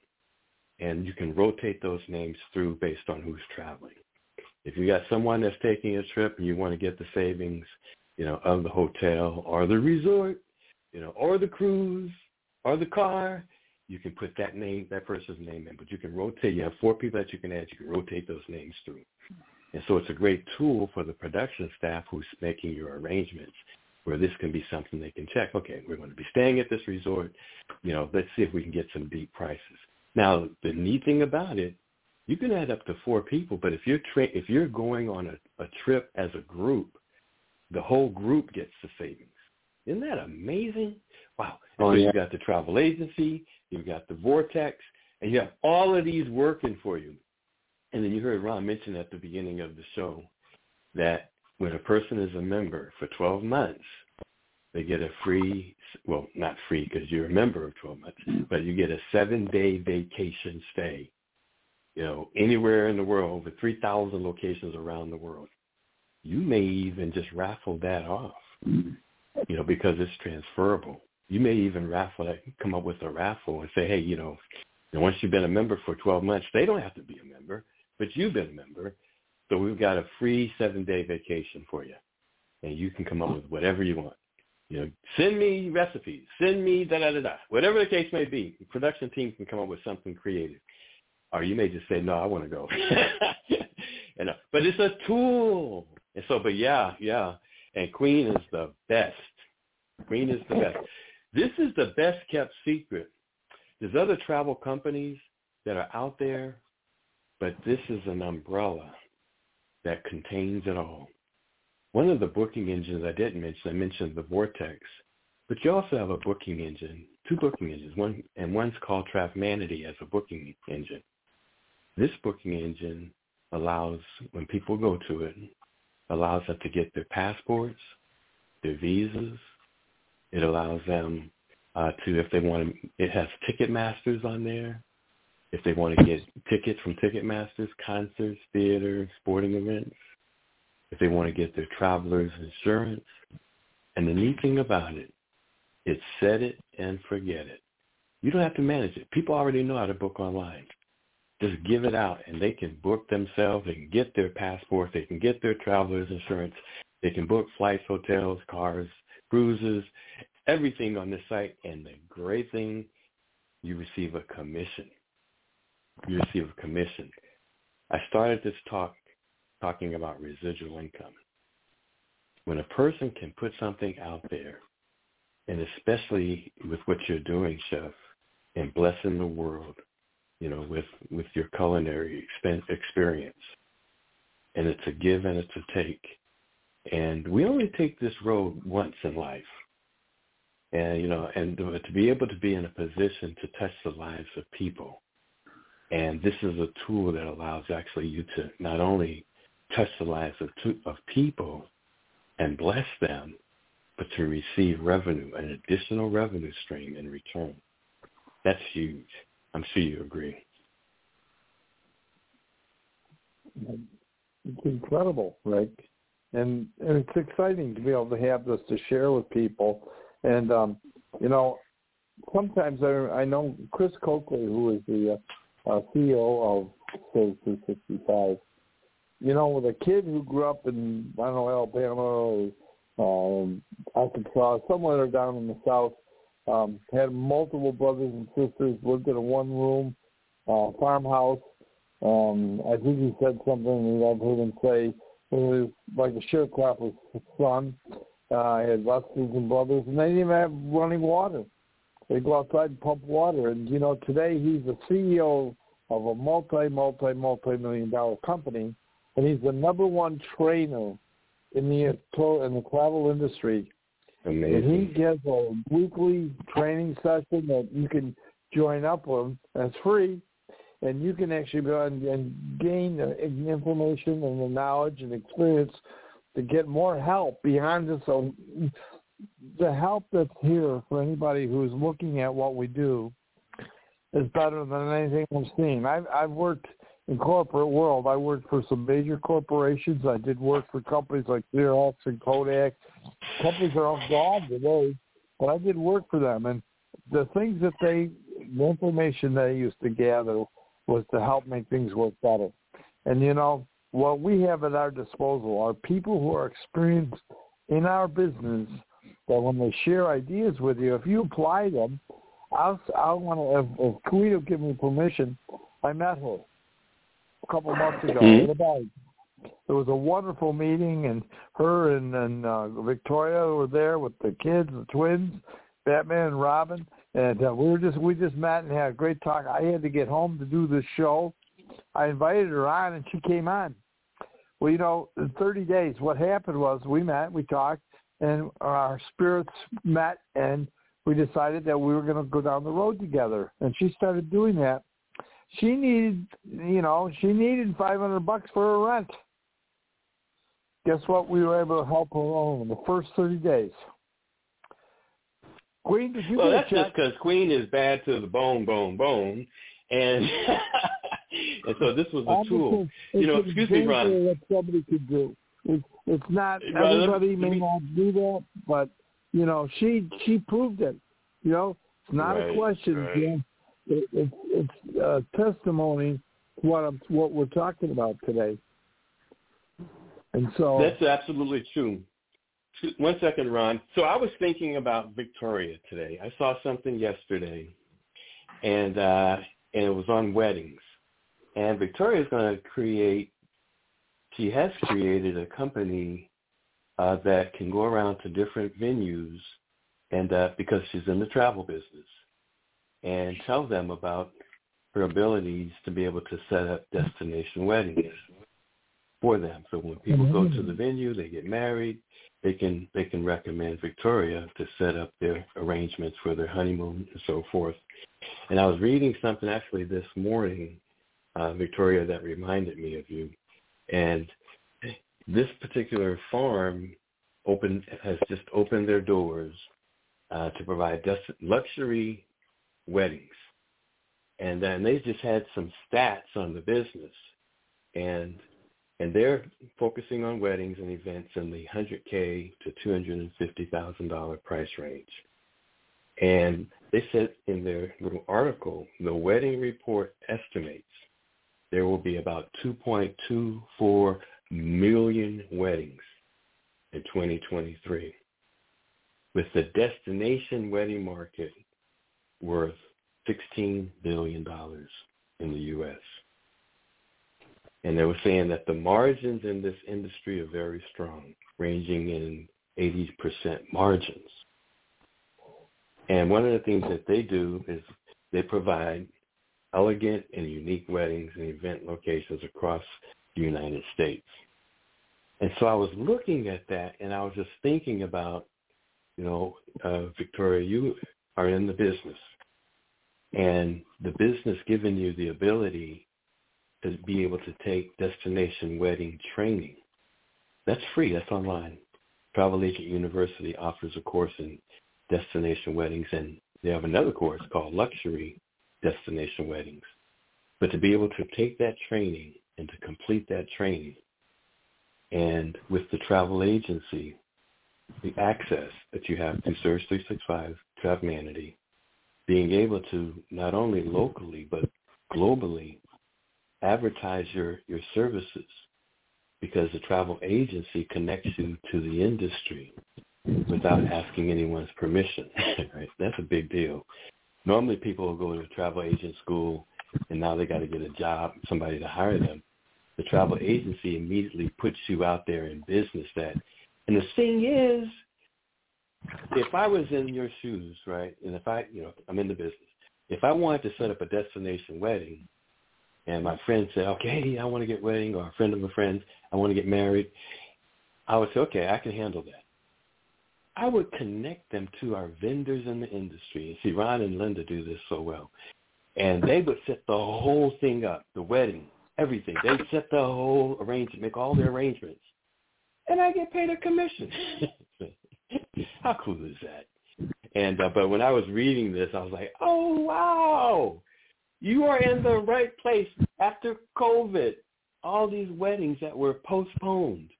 and you can rotate those names through based on who's traveling. If you got someone that's taking a trip and you want to get the savings, you know, of the hotel or the resort, you know, or the cruise or the car, you can put that name, that person's name in. But you can rotate. You have four people that you can add. You can rotate those names through. And so it's a great tool for the production staff who's making your arrangements where this can be something they can check. Okay, we're going to be staying at this resort. You know, let's see if we can get some deep prices. Now, the neat thing about it, you can add up to four people, but if you're tra- if you're going on a, a trip as a group, the whole group gets the savings. Isn't that amazing? Wow. Oh, so yeah. you've got the travel agency, you've got the Vortex, and you have all of these working for you. And then you heard Ron mention at the beginning of the show that when a person is a member for 12 months, they get a free, well, not free because you're a member of 12 months, mm-hmm. but you get a seven-day vacation stay, you know, anywhere in the world, over 3,000 locations around the world. You may even just raffle that off, mm-hmm. You know, because it's transferable. You may even raffle that, come up with a raffle and say, hey, you know, once you've been a member for 12 months, they don't have to be a member, but you've been a member. So we've got a free seven-day vacation for you, and you can come up with whatever you want. You know, send me recipes, send me da da da da, whatever the case may be. The production team can come up with something creative, or you may just say, no, I want to go. and, uh, but it's a tool, and so, but yeah, yeah, and Queen is the best. Queen is the best. This is the best kept secret. There's other travel companies that are out there, but this is an umbrella that contains it all. One of the booking engines I didn't mention, I mentioned the Vortex, but you also have a booking engine, two booking engines, one and one's called Travmanity as a booking engine. This booking engine allows, when people go to it, allows them to get their passports, their visas. It allows them uh, to, if they want to, it has Ticketmasters on there. If they want to get tickets from Ticketmasters, concerts, theaters, sporting events. If they want to get their traveler's insurance. And the neat thing about it, it's set it and forget it. You don't have to manage it. People already know how to book online. Just give it out and they can book themselves. They can get their passports. They can get their traveler's insurance. They can book flights, hotels, cars, cruises, everything on this site. And the great thing, you receive a commission. You receive a commission. I started this talk talking about residual income. When a person can put something out there, and especially with what you're doing, Chef, and blessing the world, you know, with, with your culinary experience, and it's a give and it's a take. And we only take this road once in life. And, you know, and to be able to be in a position to touch the lives of people. And this is a tool that allows actually you to not only touch the lives of, to, of people and bless them, but to receive revenue, an additional revenue stream in return. That's huge. I'm sure you agree. It's incredible, Rick, and and it's exciting to be able to have this to share with people. And um, you know, sometimes I I know Chris Coakley, who is the uh, uh, CEO of Save 365. you know, with a kid who grew up in I don't know Alabama or um, Arkansas, somewhere down in the south, um, had multiple brothers and sisters, lived in a one room uh, farmhouse. Um, I think he said something that I've heard him say. It was like a sharecropper's son. Uh, I had sisters and brothers, and they didn't even have running water. They go outside and pump water. And you know, today he's the CEO of a multi, multi, multi million dollar company, and he's the number one trainer in the in the travel industry. Amazing. And he gives a weekly training session that you can join up with. That's free, and you can actually go and, and gain the information and the knowledge and experience to get more help beyond this. So the help that's here for anybody who's looking at what we do is better than anything I've seen. I've I've worked in corporate world. I worked for some major corporations. I did work for companies like Xerox and Kodak. Companies are all gone today, but I did work for them. And the things that they, the information they used to gather was to help make things work better. And you know what we have at our disposal are people who are experienced in our business. That when they share ideas with you, if you apply them, I'll I want to if, if Kuwait will give me permission. I met her a couple months ago Mhm. in a bag. It was a wonderful meeting, and her and and uh, Victoria were there with the kids, the twins, Batman and Robin, and uh, we were just we just met and had a great talk. I had to get home to do this show. I invited her on, and she came on. Well, you know, in 30 days, what happened was we met, we talked, and our spirits met, and we decided that we were going to go down the road together. And she started doing that. She needed, you know, she needed 500 bucks for her rent. Guess what? We were able to help her along in the first 30 days. Queen, did you well, that's just because Queen is bad to the bone, bone, bone, and and so this was a tool. You know, excuse me, Ron. What somebody could do. It's, it's not Ron, let me- everybody may me- not do that, but you know, she she proved it. You know, it's not Right, a question, right. Jim. It, it's it's a testimony to what I'm, what we're talking about today. And so That's absolutely true. One second, Ron. So I was thinking about Victoria today. I saw something yesterday, and uh, and it was on weddings. And Victoria's going to create. She has created a company uh, that can go around to different venues, and uh, because she's in the travel business, and tell them about her abilities to be able to set up destination weddings for them. So when people go to the venue, they get married, they can they can recommend Victoria to set up their arrangements for their honeymoon and so forth. And I was reading something actually this morning, uh, Victoria, that reminded me of you. And this particular farm opened has just opened their doors uh, to provide des- luxury weddings. And then they just had some stats on the business, and and they're focusing on weddings and events in the 100k to 250 thousand dollar price range. And they said in their little article, the wedding report estimates there will be about 2.24 million weddings in 2023, with the destination wedding market worth 16 billion dollars in the U.S. And they were saying that the margins in this industry are very strong, ranging in 80% margins. And one of the things that they do is they provide elegant and unique weddings and event locations across the United States. And so I was looking at that and I was just thinking about, you know, uh, Victoria, you are in the business and the business giving you the ability to be able to take destination wedding training. That's free. That's online. Travel Agent University offers a course in destination weddings, and they have another course called Luxury Destination Weddings. But to be able to take that training and to complete that training, and with the travel agency, the access that you have through Surge 365 to being able to not only locally but globally advertise your, your services because the travel agency connects you to the industry without asking anyone's permission. right? That's a big deal. Normally people will go to travel agent school and now they got to get a job, somebody to hire them. The travel agency immediately puts you out there in business that, and the thing is, if I was in your shoes, right, and if I, you know, I'm in the business, if I wanted to set up a destination wedding, and my friends say, okay, I want to get wedding, or a friend of a friend, I want to get married, I would say, okay, I can handle that. I would connect them to our vendors in the industry. See, Ron and Linda do this so well. And they would set the whole thing up, the wedding, everything. They set the whole arrangement, make all the arrangements. And I get paid a commission. How cool is that? And uh, but when I was reading this, I was like, "Oh wow, you are in the right place after COVID. All these weddings that were postponed,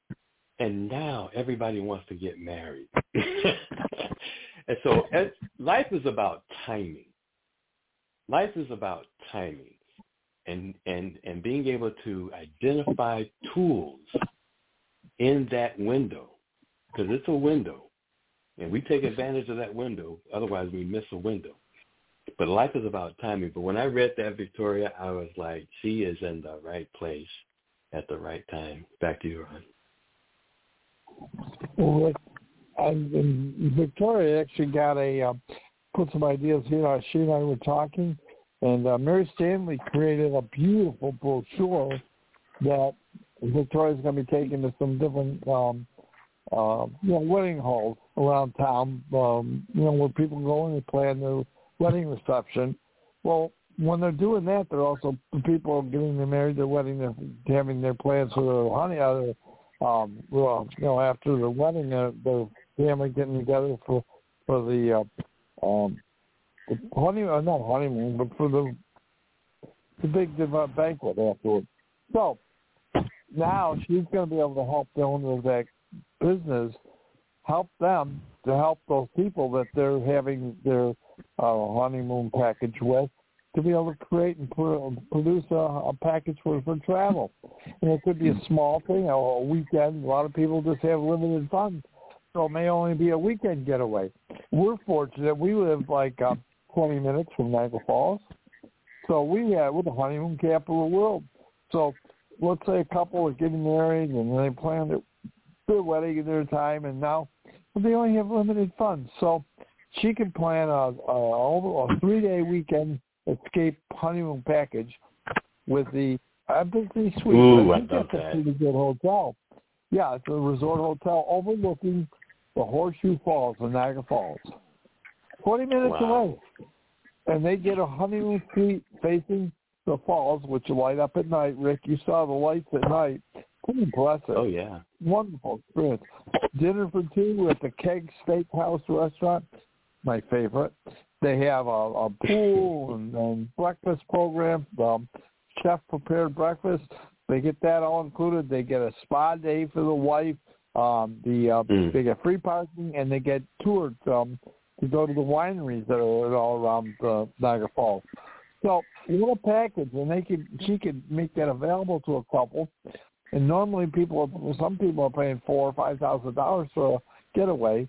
and now everybody wants to get married. and so, as, life is about timing. Life is about timing, and and and being able to identify tools in that window, because it's a window and we take advantage of that window. Otherwise, we miss a window. But life is about timing. But when I read that, Victoria, I was like, she is in the right place at the right time. Back to you, Ron. Well, and, Victoria actually got a uh, put some ideas here. Uh, she and I were talking, and uh, Mary Stanley created a beautiful brochure that Victoria's going to be taking to some different um, uh, you know, wedding halls around town, um, you know, where people go and they plan their wedding reception. Well, when they're doing that, they're also people getting their married, their wedding, they're having their plans for their honey, uh, um, well, you know, after the wedding, uh, the family getting together for for the uh, um, the honeymoon, uh, not honeymoon, but for the the big uh, banquet afterwards. So now she's going to be able to help the owner of that business help them to help those people that they're having their uh, honeymoon package with to be able to create and produce a, a package for for travel. And it could be a small thing, a, a weekend. A lot of people just have limited funds, so it may only be a weekend getaway. We're fortunate; we live like uh, 20 minutes from Niagara Falls, so we have we're the honeymoon capital of the world. So let's say a couple are getting married and they plan it their wedding in their time, and now they only have limited funds. So she can plan a, a, a three-day weekend escape honeymoon package with the Embassy Suite. Ooh, I that's a pretty good hotel. Yeah, it's a resort hotel overlooking the Horseshoe Falls in Niagara Falls. 20 minutes wow. away. And they get a honeymoon suite facing the falls, which light up at night. Rick, you saw the lights at night. Pretty impressive. Oh yeah. Wonderful experience. Dinner for two at the Keg Steakhouse restaurant, my favorite. They have a, a pool and, and breakfast program, um, chef prepared breakfast. They get that all included. They get a spa day for the wife. Um, the uh, Mm. they get free parking and they get tours um, to go to the wineries that are all around uh, Niagara Falls. So a package, and they could she could make that available to a couple. And normally people, are, some people are paying four or five thousand dollars for a getaway.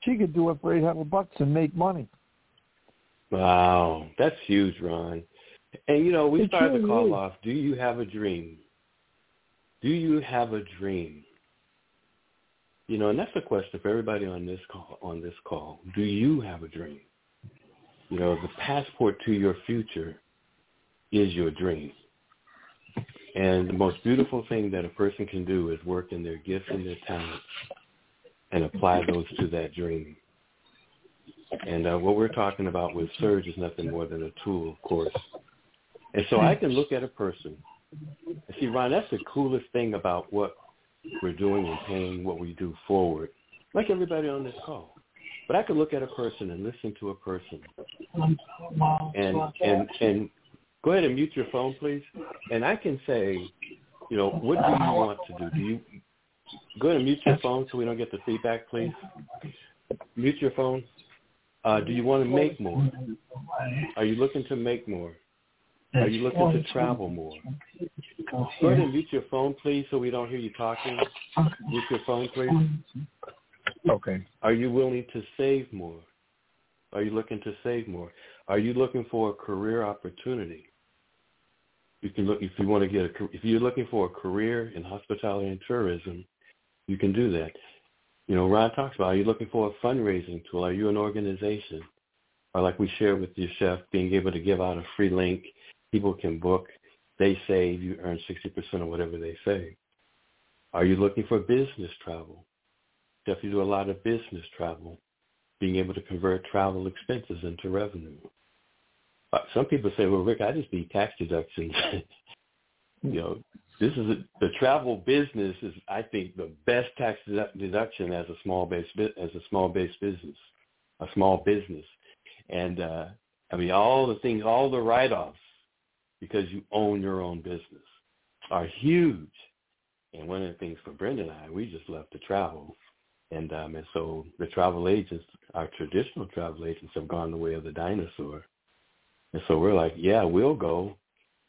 She could do it for eight hundred bucks and make money. Wow, that's huge, Ron. And you know, we It started the call is. off. Do you have a dream? Do you have a dream? You know, and that's a question for everybody on this call. On this call, do you have a dream? You know, the passport to your future is your dream. And the most beautiful thing that a person can do is work in their gifts and their talents and apply those to that dream. And uh, what we're talking about with Surge is nothing more than a tool, of course. And so I can look at a person. And see, Ron, that's the coolest thing about what we're doing and paying what we do forward, like everybody on this call. But I could look at a person and listen to a person, and and and go ahead and mute your phone, please. And I can say, you know, what do you want to do? Do you go ahead and mute your phone so we don't get the feedback, please? Mute your phone. Uh, do you want to make more? Are you looking to make more? Are you looking to travel more? Go ahead and mute your phone, please, so we don't hear you talking. Mute your phone, please. Okay. Are you willing to save more? Are you looking to save more? Are you looking for a career opportunity? You can look if you want to get a if you're looking for a career in hospitality and tourism, you can do that. You know, Ron talks about are you looking for a fundraising tool? Are you an organization? Or like we shared with your chef, being able to give out a free link, people can book, they save, you earn 60% of whatever they save. Are you looking for business travel? Chef, you do a lot of business travel, being able to convert travel expenses into revenue. Uh, Some people say, well, Rick, I just need tax deductions. you know, this is a, the travel business is, I think, the best tax deduction as a small base as a small base business, a small business, and uh, I mean all the things, all the write-offs, because you own your own business, are huge. And one of the things for Brenda and I, we just love to travel, and um, and so the travel agents, our traditional travel agents, have gone the way of the dinosaur, and so we're like, yeah, we'll go,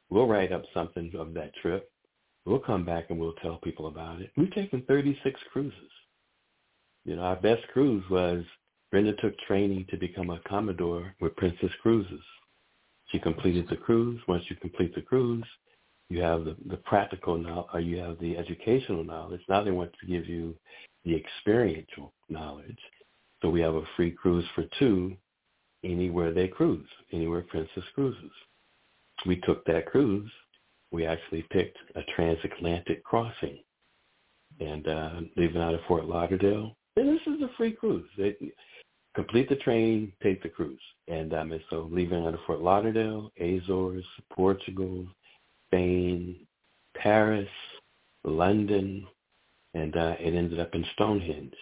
we'll write up something of that trip We'll come back and we'll tell people about it. We've taken 36 cruises. You know, our best cruise was Brenda took training to become a Commodore with Princess Cruises. She completed the cruise. Once you complete the cruise, you have the, the practical knowledge, or you have the educational knowledge. Now they want to give you the experiential knowledge. So we have a free cruise for two anywhere they cruise, anywhere Princess cruises. We took that cruise we actually picked a transatlantic crossing and uh, leaving out of Fort Lauderdale. And this is a free cruise. They complete the training, take the cruise. And, um, so leaving out of Fort Lauderdale, Azores, Portugal, Spain, Paris, London, and uh, it ended up in Stonehenge.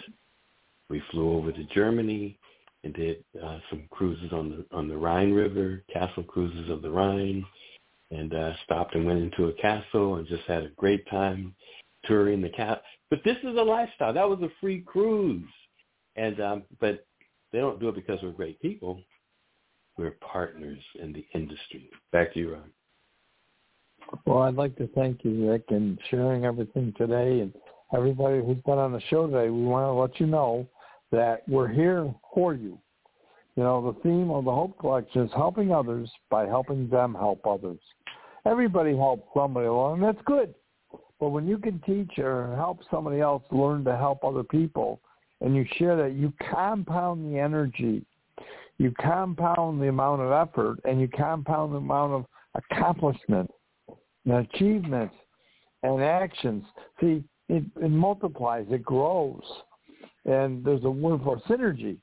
We flew over to Germany and did uh, some cruises on the on the Rhine River, castle cruises of the Rhine, and uh, stopped and went into a castle and just had a great time touring the castle. But this is a lifestyle. That was a free cruise, and um, but they don't do it because we're great people. We're partners in the industry. Back to you, Ron. Well, I'd like to thank you, Rick, and sharing everything today, and everybody who's been on the show today. We want to let you know that we're here for you. You know, the theme of the Hope Collection is helping others by helping them help others. Everybody helps somebody along, that's good. But when you can teach or help somebody else learn to help other people, and you share that, you compound the energy, you compound the amount of effort, and you compound the amount of accomplishment and achievements and actions. See, it, it multiplies, it grows, and there's a word for synergy.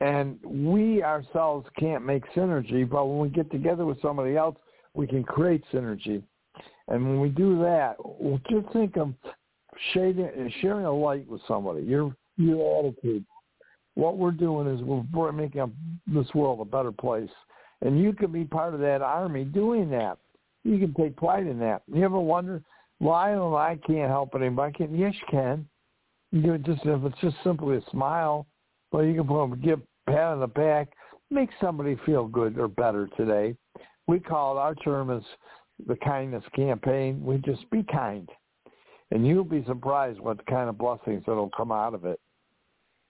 And we ourselves can't make synergy, but when we get together with somebody else, we can create synergy. And when we do that, just think of shading, sharing a light with somebody. Your your attitude. What we're doing is we're making this world a better place, and you can be part of that army doing that. You can take pride in that. You ever wonder don't I can't help anybody? Can yes, you can. You just if it's just simply a smile, well, you can put them give pat on the back, make somebody feel good or better today. We call it our term is the kindness campaign. We just be kind, and you'll be surprised what kind of blessings that'll come out of it.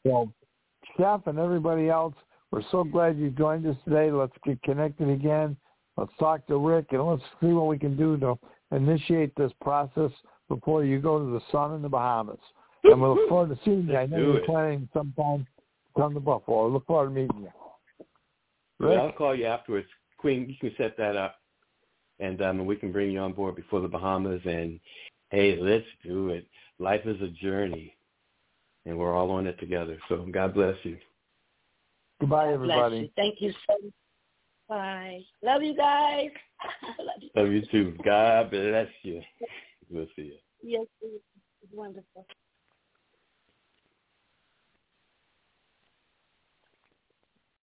So, Chef and everybody else, we're so glad you joined us today. Let's get connected again. Let's talk to Rick and let's see what we can do to initiate this process before you go to the sun in the Bahamas. And we look forward to seeing you. I know you're it. planning sometime to come to Buffalo. I look forward to meeting you. Yeah, Rick? I'll call you afterwards. Queen, you can set that up, and um, we can bring you on board before the Bahamas. And hey, let's do it. Life is a journey, and we're all on it together. So God bless you. Goodbye, everybody. you. Thank you so much. Bye. Love you guys. Love you. Love you too. God bless you. We'll see you.